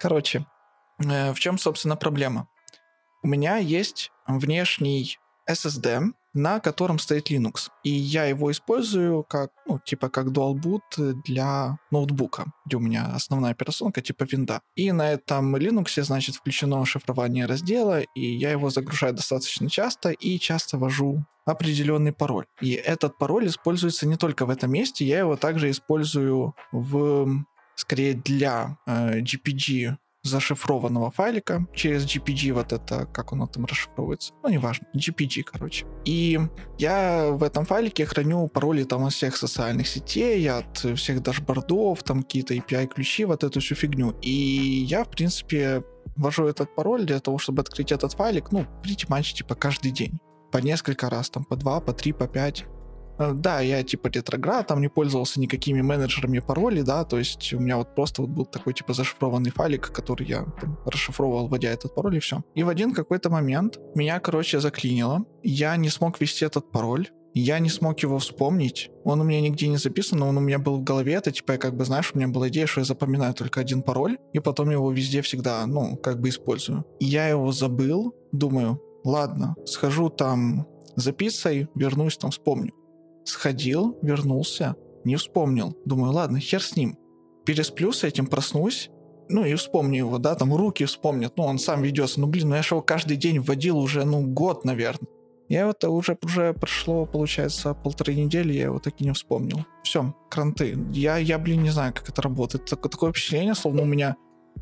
Короче, э, в чем, собственно, проблема? У меня есть внешний SSD, на котором стоит Linux. И я его использую как, ну, типа как dual boot для ноутбука, где у меня основная операционка типа винда. И на этом Linux, значит, включено шифрование раздела, и я его загружаю достаточно часто и часто ввожу определенный пароль. И этот пароль используется не только в этом месте, я его также использую в скорее для э, GPG зашифрованного файлика через GPG, вот это, как оно там расшифровывается, ну, неважно, GPG, короче. И я в этом файлике храню пароли там от всех социальных сетей, от всех дашбордов, там какие-то API-ключи, вот эту всю фигню. И я, в принципе, ввожу этот пароль для того, чтобы открыть этот файлик, ну, pretty much, типа, каждый день. По несколько раз, там, по два, по три, по пять. Э, да, я типа ретроград, там не пользовался никакими менеджерами паролей, да, то есть у меня вот просто вот был такой типа зашифрованный файлик, который я там, расшифровывал, вводя этот пароль и все. И в один какой-то момент меня, короче, заклинило, я не смог ввести этот пароль, я не смог его вспомнить. Он у меня нигде не записан, но он у меня был в голове. Это типа, я как бы, знаешь, у меня была идея, что я запоминаю только один пароль, и потом его везде всегда, ну, как бы использую. И я его забыл, думаю, ладно, схожу там за вернусь там, вспомню. Сходил, вернулся, не вспомнил. Думаю, ладно, хер с ним. Пересплю с этим, проснусь, ну и вспомню его, да, там руки вспомнят, ну он сам ведется, ну блин, ну я же его каждый день вводил уже, ну год, наверное. Я это уже, уже прошло, получается, полторы недели, я его так и не вспомнил. Все, кранты. Я, я, блин, не знаю, как это работает. Так, такое впечатление, словно у меня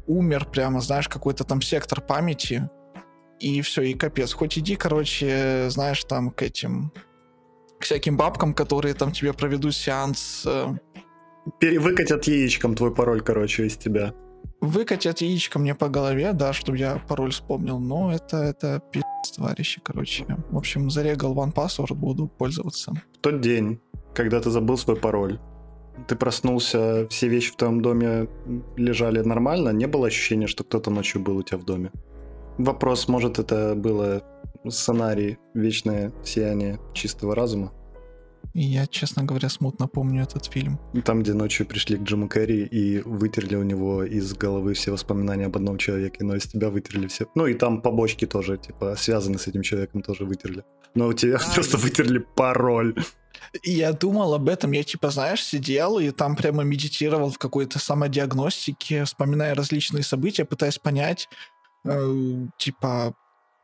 умер прямо, знаешь, какой-то там сектор памяти, и все, и капец. Хоть иди, короче, знаешь, там к этим к всяким бабкам, которые там тебе проведут сеанс. Э, Перевыкатят яичком твой пароль, короче, из тебя. Выкатят яичко мне по голове, да, чтобы я пароль вспомнил. Но это, это пи***ц, товарищи, короче. В общем, зарегал OnePassword, буду пользоваться. В тот день, когда ты забыл свой пароль, ты проснулся, все вещи в твоем доме лежали нормально, не было ощущения, что кто-то ночью был у тебя в доме? Вопрос, может, это было сценарий «Вечное сияние чистого разума». Я, честно говоря, смутно помню этот фильм. Там, где ночью пришли к Джиму Керри и вытерли у него из головы все воспоминания об одном человеке, но из тебя вытерли все. Ну и там побочки тоже, типа, связаны с этим человеком, тоже вытерли. Но у тебя а, просто вытерли пароль. Я думал об этом, я типа, знаешь, сидел и там прямо медитировал в какой-то самодиагностике, вспоминая различные события, пытаясь понять, э, типа,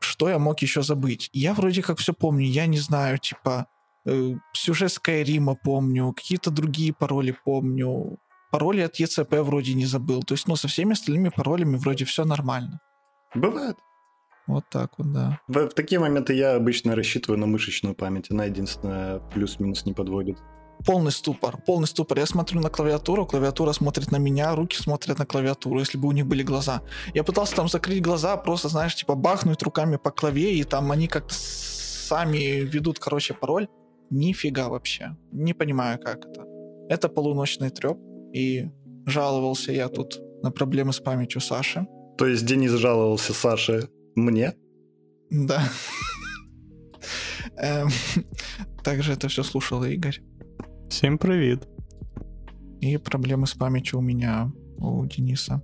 что я мог еще забыть? Я вроде как все помню, я не знаю, типа, э, сюжет Скайрима помню, какие-то другие пароли помню, пароли от ЕЦП вроде не забыл. То есть, ну, со всеми остальными паролями вроде все нормально. Бывает. Вот так вот, да. В, в такие моменты я обычно рассчитываю на мышечную память. Она единственная плюс-минус не подводит полный ступор, полный ступор. Я смотрю на клавиатуру, клавиатура смотрит на меня, руки смотрят на клавиатуру, если бы у них были глаза. Я пытался там закрыть глаза, просто, знаешь, типа бахнуть руками по клаве, и там они как-то сами ведут, короче, пароль. Нифига вообще. Не понимаю, как это. Это полуночный треп, и жаловался я тут на проблемы с памятью Саши. То есть Денис жаловался Саше мне? Да. Эм, также это все слушал Игорь. Всем привет. И проблемы с памятью у меня, у Дениса.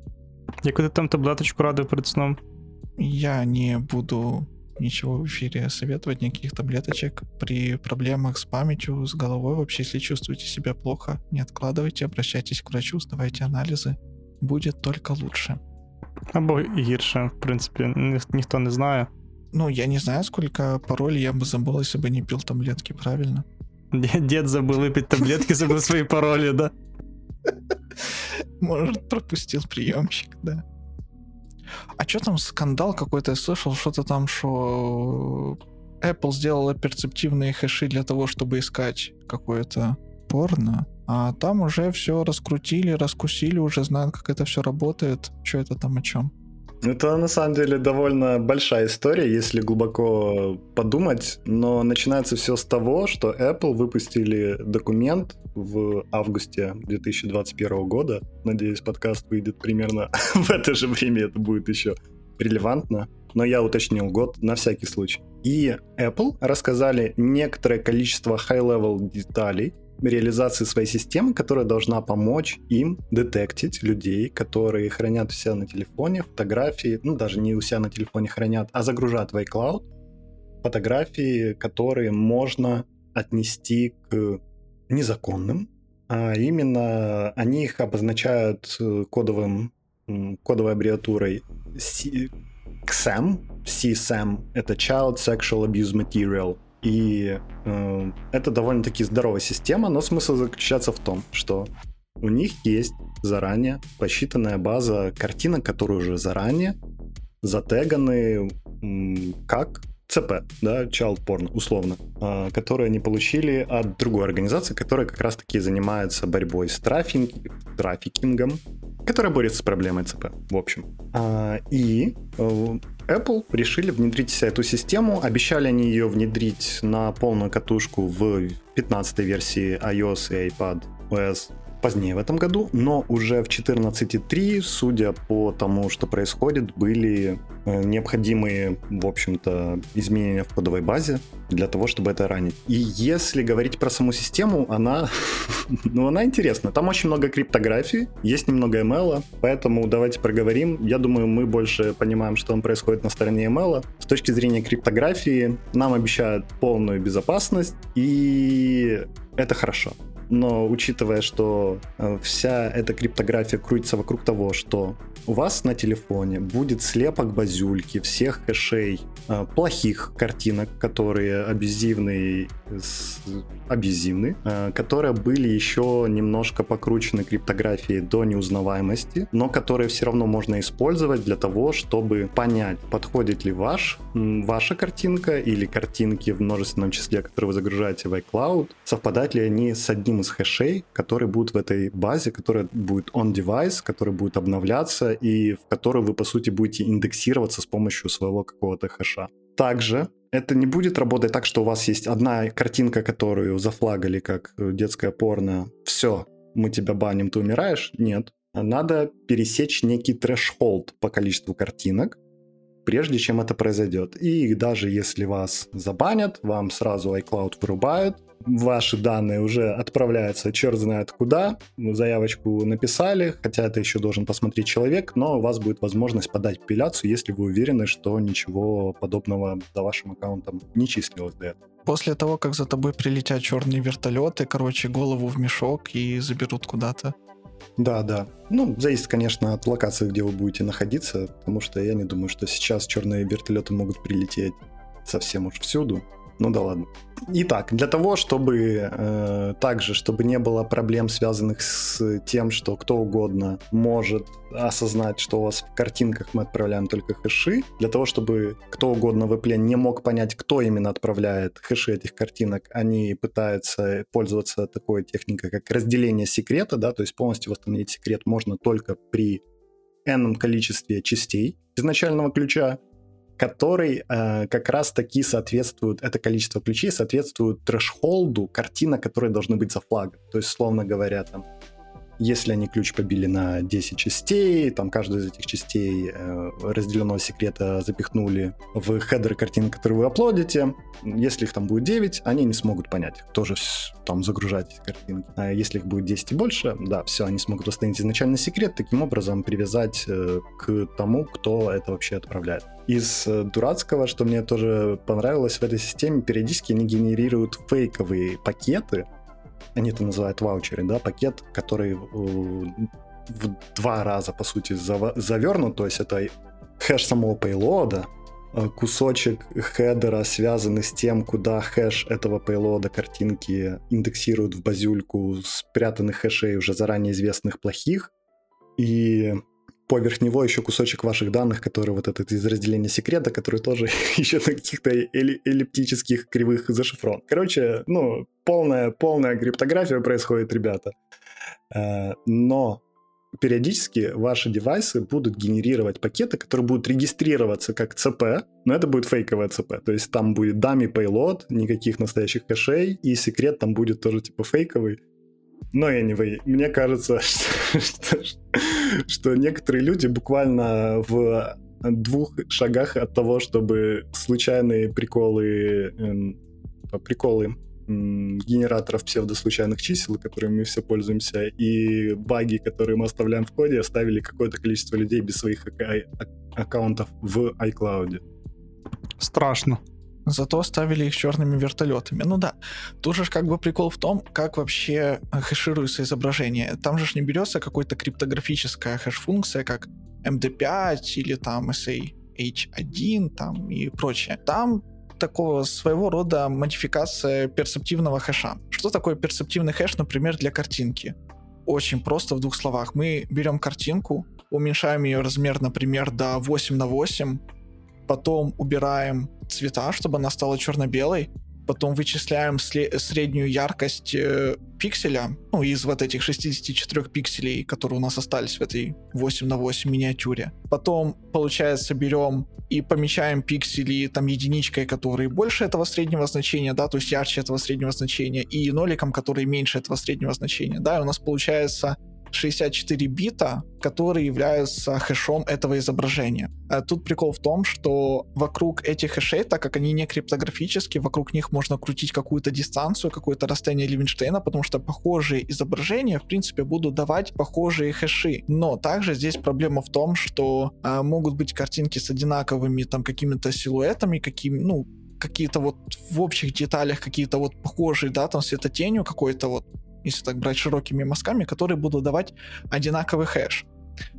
Яку ти там таблеточку радив перед сном? Я не буду ничего в эфире советовать, никаких таблеточек. При проблемах с памятью, с головой вообще, если чувствуете себя плохо, не откладывайте, обращайтесь к врачу, сдавайте анализы. Будет только лучше. Або гірше, в принципі, ні, ніхто не знає. Ну, я не знаю, сколько паролей я бы забыл, если бы не пил таблетки, правильно? Дед забыл выпить таблетки, забыл свои пароли, да? Может, пропустил приемщик, да. А что там скандал какой-то я слышал, что-то там, что Apple сделала перцептивные хэши для того, чтобы искать какое-то порно, а там уже все раскрутили, раскусили, уже знают, как это все работает. Что это там о чем? Это на самом деле довольно большая история, если глубоко подумать, но начинается все с того, что Apple выпустили документ в августе 2021 года. Надеюсь, подкаст выйдет примерно в это же время, это будет еще релевантно, но я уточнил год на всякий случай. И Apple рассказали некоторое количество high-level деталей реализации своей системы, которая должна помочь им детектить людей, которые хранят у себя на телефоне фотографии, ну даже не у себя на телефоне хранят, а загружают в iCloud фотографии, которые можно отнести к незаконным, а именно они их обозначают э, кодовым, кодовой аббревиатурой XAM. CSAM — это Child Sexual Abuse Material. И э, это довольно-таки здоровая система, но смысл заключается в том, что у них есть заранее посчитанная база картинок, которые уже заранее затеганы как ЦП, да, Child Porn, условно, э, которые они получили от другой организации, которая как раз-таки занимается борьбой с трафик, трафикингом, которая борется с проблемой ЦП, в общем. А, и э, Apple решили внедрить эту систему. Обещали они ее внедрить на полную катушку в 15 версии iOS и iPad OS позднее в этом году, но уже в 14.3, судя по тому, что происходит, были э, необходимые, в общем-то, изменения в кодовой базе для того, чтобы это ранить. И если говорить про саму систему, она, ну, она интересна. Там очень много криптографии, есть немного ML, поэтому давайте проговорим. Я думаю, мы больше понимаем, что там происходит на стороне ML. С точки зрения криптографии нам обещают полную безопасность, и это хорошо но учитывая, что э, вся эта криптография крутится вокруг того, что у вас на телефоне будет слепок базюльки всех хэшей э, плохих картинок, которые абьюзивные, абьюзивны, э, которые были еще немножко покручены криптографией до неузнаваемости, но которые все равно можно использовать для того, чтобы понять, подходит ли ваш, ваша картинка или картинки в множественном числе, которые вы загружаете в iCloud, совпадают ли они с одним из хэшей, которые будут в этой базе, которая будет on-device, который будет обновляться и в которую вы, по сути, будете индексироваться с помощью своего какого-то хэша. Также это не будет работать так, что у вас есть одна картинка, которую зафлагали как детское порно. Все, мы тебя баним, ты умираешь. Нет. Надо пересечь некий трэш-холд по количеству картинок, прежде чем это произойдет. И даже если вас забанят, вам сразу iCloud вырубают, ваши данные уже отправляются черт знает куда, заявочку написали, хотя это еще должен посмотреть человек, но у вас будет возможность подать апелляцию, если вы уверены, что ничего подобного за вашим аккаунтом не числилось до этого. После того, как за тобой прилетят черные вертолеты, короче, голову в мешок и заберут куда-то. Да, да. Ну, зависит, конечно, от локации, где вы будете находиться, потому что я не думаю, что сейчас черные вертолеты могут прилететь совсем уж всюду. Ну да ладно. Итак, для того, чтобы э, также, чтобы не было проблем, связанных с тем, что кто угодно может осознать, что у вас в картинках мы отправляем только хэши, для того, чтобы кто угодно в Apple не мог понять, кто именно отправляет хэши этих картинок, они пытаются пользоваться такой техникой, как разделение секрета, да, то есть полностью восстановить секрет можно только при n количестве частей изначального ключа, который э, как раз таки соответствует, это количество ключей соответствует трэш-холду картина, которые должны быть за флагом. То есть, словно говоря, там если они ключ побили на 10 частей, там каждую из этих частей э, разделенного секрета запихнули в хедеры картин, которые вы аплодите. Если их там будет 9, они не смогут понять, кто же там загружать эти картинки. А если их будет 10 и больше, да, все, они смогут восстановить изначальный секрет, таким образом привязать э, к тому, кто это вообще отправляет. Из э, дурацкого, что мне тоже понравилось в этой системе, периодически они генерируют фейковые пакеты, они это называют ваучеры, да, пакет, который в два раза, по сути, завернут, то есть это хэш самого payload а, э, кусочек header а, связанный с тем, куда хэш этого payload а картинки индексируют в базюльку спрятанных хэшей уже заранее известных плохих, и поверх него еще кусочек ваших данных, который вот этот из разделения секрета, который тоже еще на каких-то эллиптических кривых зашифрован. Короче, ну, полная, полная криптография происходит, ребята. Э, но периодически ваши девайсы будут генерировать пакеты, которые будут регистрироваться как ЦП, но это будет фейковая ЦП. То есть там будет dummy payload, никаких настоящих кэшей, и секрет там будет тоже типа фейковый. Но anyway, мне кажется, что, что, что некоторые люди буквально в двух шагах от того, чтобы случайные приколы, эм, приколы генераторов псевдослучайных чисел, которыми мы все пользуемся, и баги, которые мы оставляем в коде, оставили какое-то количество людей без своих аккаунтов в iCloud. Страшно. Зато оставили их черными вертолетами. Ну да, тут же как бы прикол в том, как вообще хэшируется изображение. Там же не берется какой-то криптографическая хэш-функция, как MD5 или там SAH1 там и прочее. Там такого своего рода модификация перцептивного хэша. Что такое перцептивный хэш, например, для картинки? Очень просто в двух словах. Мы берем картинку, уменьшаем ее размер, например, до 8 на 8, потом убираем цвета, чтобы она стала черно-белой, потом вычисляем среднюю яркость э, пикселя, ну, из вот этих 64 пикселей, которые у нас остались в этой 8 на 8 миниатюре. Потом, получается, берем и помечаем пиксели там единичкой, которые больше этого среднего значения, да, то есть ярче этого среднего значения, и ноликом, который меньше этого среднего значения, да, и у нас получается 64 бита, которые являются хэшом этого изображения. А тут прикол в том, что вокруг этих хэшей, так как они не криптографические, вокруг них можно крутить какую-то дистанцию, какое-то расстояние Левинштейна, потому что похожие изображения, в принципе, будут давать похожие хэши. Но также здесь проблема в том, что а, могут быть картинки с одинаковыми там какими-то силуэтами, какими, ну, какие-то вот в общих деталях какие-то вот похожие, да, там светотенью какой-то вот если так брать широкими мазками, которые будут давать одинаковый хэш.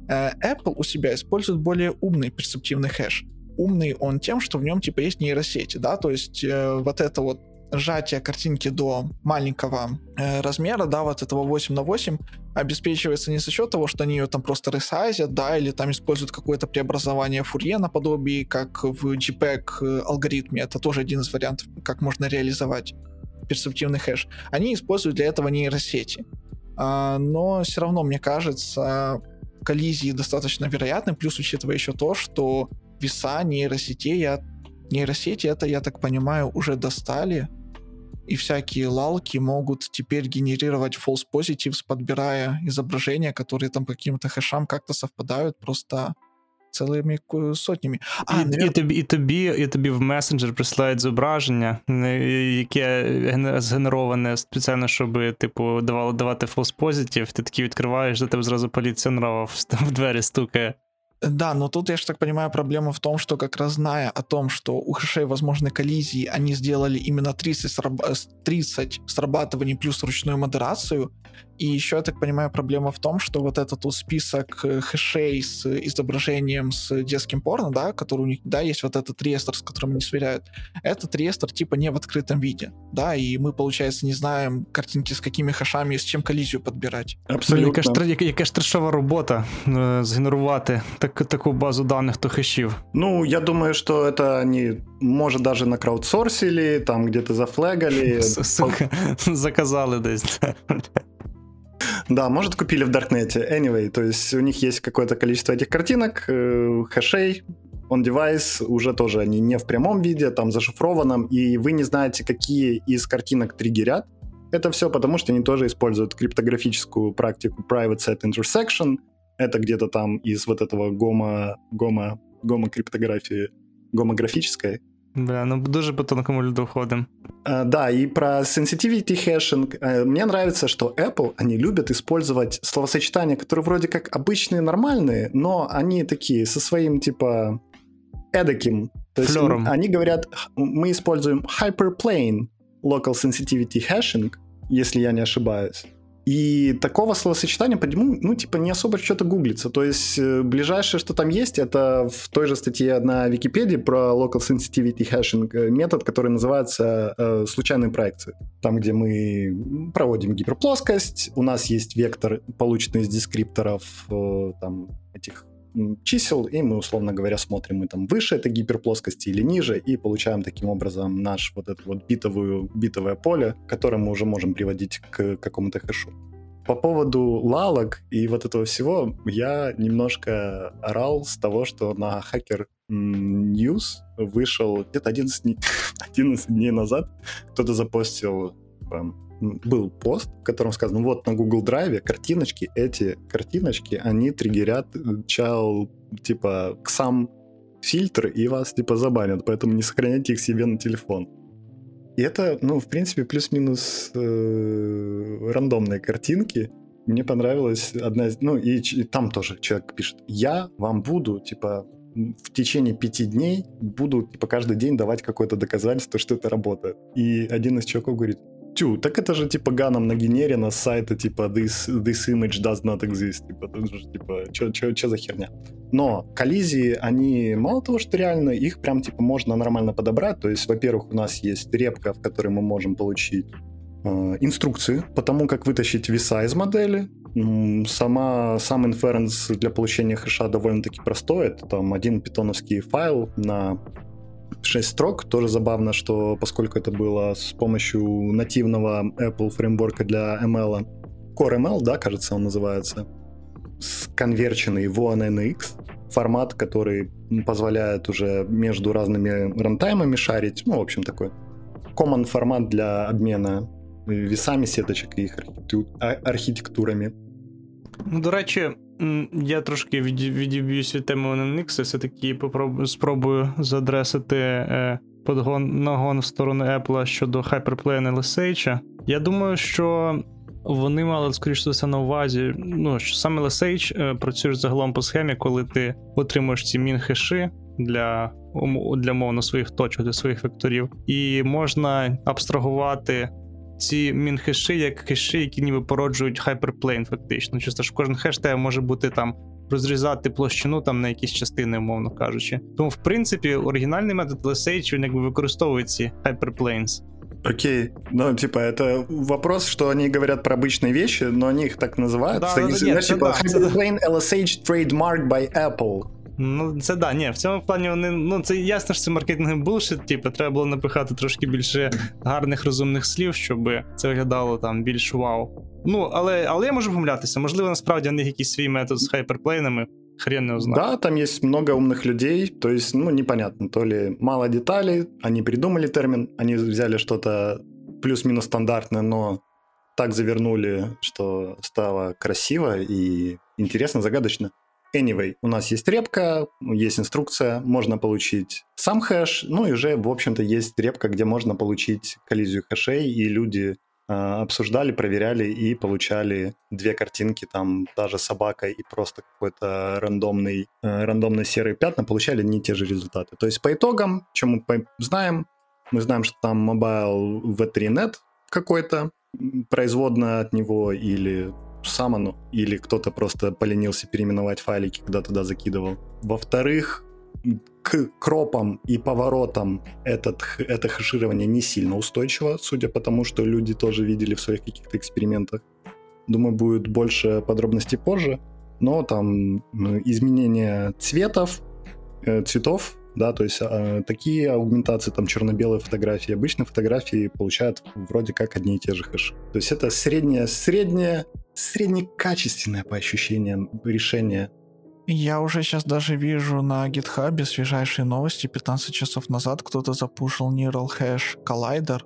Э, Apple у себя использует более умный перцептивный хэш. Умный он тем, что в нем типа есть нейросети, да, то есть э, вот это вот сжатие картинки до маленького э, размера, да, вот этого 8 на 8, обеспечивается не за счет того, что они ее там просто ресайзят, да, или там используют какое-то преобразование Фурье наподобие, как в JPEG э, алгоритме. Это тоже один из вариантов, как можно реализовать перцептивный хэш, они используют для этого нейросети. А, но все равно, мне кажется, коллизии достаточно вероятны, плюс учитывая еще то, что веса нейросетей, я, нейросети это, я так понимаю, уже достали, и всякие лалки могут теперь генерировать false positives, подбирая изображения, которые там каким-то хэшам как-то совпадают, просто цілими сотнями. А, і, навер... і, тобі, і, тобі, і тобі в месенджер присилають зображення, яке згенероване спеціально, щоб типу, давало давати false positive, Ти такий відкриваєш, до тебе зразу поліція нрава в двері стукає. Да, но тут, я же так понимаю, проблема в том, что как раз зная о том, что у хэшей возможны коллизии, они сделали именно 30, сраб... 30 срабатываний плюс ручную модерацию. и еще, я так понимаю, проблема в том, что вот этот вот список э, хэшей с изображением с детским порно, да, который у них, да, есть вот этот реестр, с которым они сверяют, этот реестр типа не в открытом виде, да, и мы, получается, не знаем картинки с какими хэшами, с чем коллизию подбирать. Абсолютно. Яка ж, яка ж трешова робота э, згенерувати так, таку базу даних то хэшів. Ну, я думаю, что это они, может, даже на краудсорсили, там где-то зафлегали. Сука, заказали десь. Да, может, купили в Даркнете. Anyway, то есть у них есть какое-то количество этих картинок, э, хэшей, on device уже тоже они не в прямом виде, там зашифрованном, и вы не знаете, какие из картинок триггерят. Это все потому, что они тоже используют криптографическую практику private set intersection. Это где-то там из вот этого гомо, гомо, гомо криптографии, гомографической. Бля, ну дуже по тонкому льду ходим. А, да, и про sensitivity hashing. А, мне нравится, что Apple, они любят использовать словосочетания, которые вроде как обычные, нормальные, но они такие со своим, типа, эдаким. То есть Флером. они говорят, мы используем hyperplane local sensitivity hashing, если я не ошибаюсь. И такого словосочетания по нему, ну, типа, не особо что-то гуглится. То есть э, ближайшее, что там есть, это в той же статье на Википедии про Local Sensitivity Hashing э, метод, который называется э, случайные проекции. Там, где мы проводим гиперплоскость, у нас есть вектор, полученный из дескрипторов э, там, этих чисел, и мы, условно говоря, смотрим, мы там выше этой гиперплоскости или ниже, и получаем таким образом наш вот это вот битовую, битовое поле, которое мы уже можем приводить к какому-то хэшу. По поводу лалок и вот этого всего, я немножко орал с того, что на Hacker News вышел где-то 11 дней, 11 дней назад, кто-то запостил был пост, в котором сказано, вот на Google Drive картиночки, эти картиночки, они триггерят э, чал, типа, к сам фильтр, и вас, типа, забанят, поэтому не сохраняйте их себе на телефон. И это, ну, в принципе, плюс-минус э, рандомные картинки. Мне понравилась одна из... Ну, и, и там тоже человек пишет, я вам буду, типа, в течение пяти дней буду типа, каждый день давать какое-то доказательство, что это работает. И один из чуваков говорит, тю, так это же типа ганом нагенерено с сайта типа this, this image does not exist. Типа, это же, типа, что за херня? Но коллизии, они мало того, что реально, их прям типа можно нормально подобрать. То есть, во-первых, у нас есть репка, в которой мы можем получить э, инструкции по тому, как вытащить веса из модели. Сама, сам инференс для получения хэша довольно-таки простой. Это там один питоновский файл на 6 строк. Тоже забавно, что поскольку это было с помощью нативного Apple фреймворка для ML, Core ML, да, кажется, он называется, сконверченный в ONNX, формат, который позволяет уже между разными рантаймами шарить, ну, в общем, такой common формат для обмена весами сеточек і їх архітектурами. Ну, до речі, я трошки відіб'юсь від теми ONNX, все-таки попробую, спробую задресити е, подгон нагон в сторону Apple щодо Hyperplane LSH. Я думаю, що вони мали, скоріш все, на увазі, ну, що саме LSH е, працюєш загалом по схемі, коли ти отримуєш ці мін-хеші для для мовно своїх точок, для своїх векторів, і можна абстрагувати ці мінхеші як хеші, які ніби породжують хайперплейн, фактично. Чисто що кожен хеш тебе може бути там. Розрізати площину там на якісь частини, умовно кажучи. Тому, в принципі, оригінальний метод LSH, він якби використовує ці hyperplanes. Окей, ну, типа, это вопрос, что они говорят про обычные вещи, но они их так называют. Да, да, нет, знаешь, типа, да, Hyperplane LSH trademark by Apple. Ну, це да, ні, в цьому плані вони. Ну, це ясно, що це маркетинговий булшит, типу, треба було напихати трошки більше гарних розумних слів, щоб це виглядало там більш вау. Ну, але але я можу помилятися. Можливо, насправді у них якийсь свій метод з хайперплейнами. Хрен не узнал. Да, там есть много умных людей, то есть, ну, непонятно, то ли мало деталей, они придумали термин, они взяли что-то плюс-минус стандартное, но так завернули, что стало красиво и интересно, загадочно. Anyway, у нас есть репка, есть инструкция, можно получить сам хэш, ну и уже, в общем-то, есть репка, где можно получить коллизию хэшей, и люди э, обсуждали, проверяли и получали две картинки, там даже собака и просто какой-то рандомный, э, рандомный серый пятна, получали не те же результаты. То есть по итогам, чем мы знаем, мы знаем, что там mobile v3net какой-то, производная от него или сам оно, или кто-то просто поленился переименовать файлики, когда туда закидывал. Во-вторых, к кропам и поворотам этот, это хеширование не сильно устойчиво, судя по тому, что люди тоже видели в своих каких-то экспериментах. Думаю, будет больше подробностей позже, но там изменение цветов, э, цветов, да, то есть э, такие аугментации, там черно-белые фотографии, обычные фотографии получают вроде как одни и те же хэши. То есть это среднее, среднее среднекачественное по ощущениям решение. Я уже сейчас даже вижу на гитхабе свежайшие новости. 15 часов назад кто-то запушил Neural Hash Collider,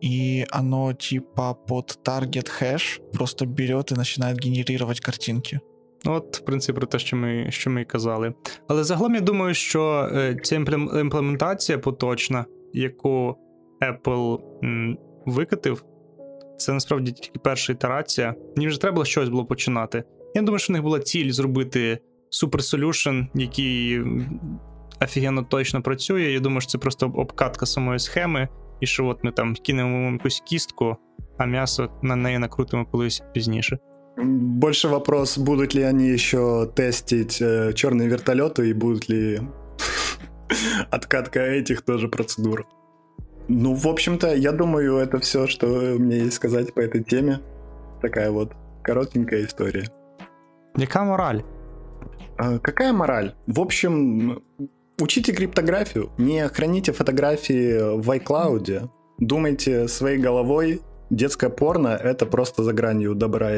и оно типа под target hash просто берет и начинает генерировать картинки. От, в принципі, про те, що ми що ми і казали. Але загалом я думаю, що е, ця імплементація поточна, яку Apple м, викатив, це насправді тільки перша ітерація. Мені вже треба було щось було починати. Я думаю, що в них була ціль зробити супер-солюшн, який офігенно точно працює. Я думаю, що це просто обкатка самої схеми, і що от ми там кинемо якусь кістку, а м'ясо на неї накрутимо колись пізніше. Больше вопрос, будут ли они еще тестить э, черные вертолеты и будет ли откатка этих тоже процедур. Ну, в общем-то, я думаю, это все, что меня есть сказать по этой теме. Такая вот коротенькая история. Яка мораль? А, какая мораль? В общем, учите криптографию, не храните фотографии в iCloud, думайте своей головой. Детское порно — это просто за гранью добра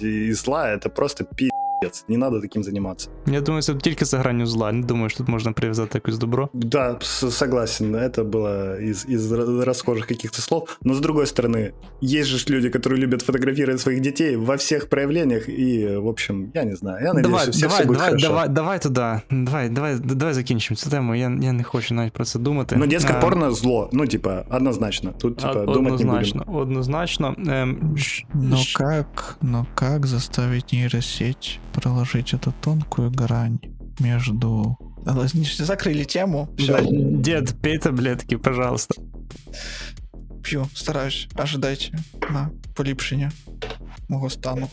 и зла, это просто пи***. пиздец. Не надо таким заниматься. Я думаю, це тільки за гранню зла. Не думаю, що тут можна прив'язати якось добро. Да, с- согласен, это было из, из ра- расхожих каких-то слов. Но с другой стороны, есть же ж люди, которые любят фотографировать своих детей во всех проявлениях. И, в общем, я не знаю. Я надеюсь, Давай, что все, давай, все будет давай, хорошо. давай, давай туди. Давай, давай, давай закінчимо цю тему. Я, я не хочу навіть про це думати. Но детское Е, порно зло. Ну, типа, однозначно. Тут, типа, од- думать не однозначно, будем. однозначно. Ем, щ- Но щ- как, но как заставить нейросеть проложить эту тонкую грань между... Закрыли тему. Все, Да, Дед, пей таблетки, пожалуйста. пью, стараюсь. Ожидайте на поліпшення мого стану.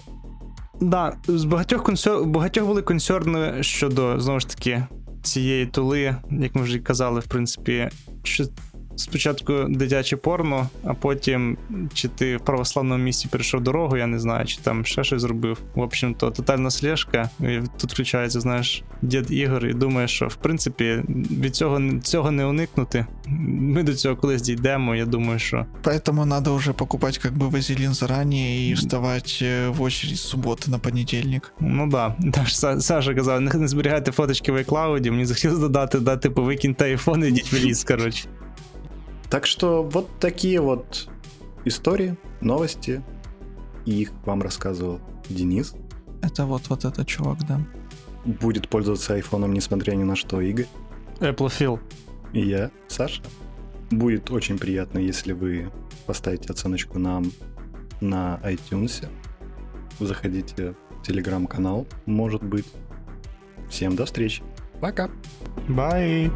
Да, з багатьох консер... багатьох були консерни щодо знову ж таки цієї тули, як ми вже казали, в принципі, що спочатку дитяче порно, а потім чи ти в православному місці перейшов дорогу, я не знаю, чи там ще щось зробив. В общем-то, тотальна слежка. І тут включається, знаєш, дід Ігор, і думає, що в принципі від цього, цього не уникнути. Ми до цього колись дійдемо. Я думаю, що Поэтому надо уже покупать как бы вазелин заранее и вставать э, в очередь с субботы на понедельник. Ну да, так ж Са- Саша казав, не, не зберігайте фоточки в iCloud, мені захотілося додати, да, типу, викиньте айфон і йдіть в ліс, коротше. Так что вот такие вот истории, новости. И их вам рассказывал Денис. Это вот, вот этот чувак, да. Будет пользоваться айфоном, несмотря ни на что, Игорь. Apple И я, Саша. Будет очень приятно, если вы поставите оценочку нам на iTunes. Заходите в телеграм-канал, может быть. Всем до встречи. Пока. Bye!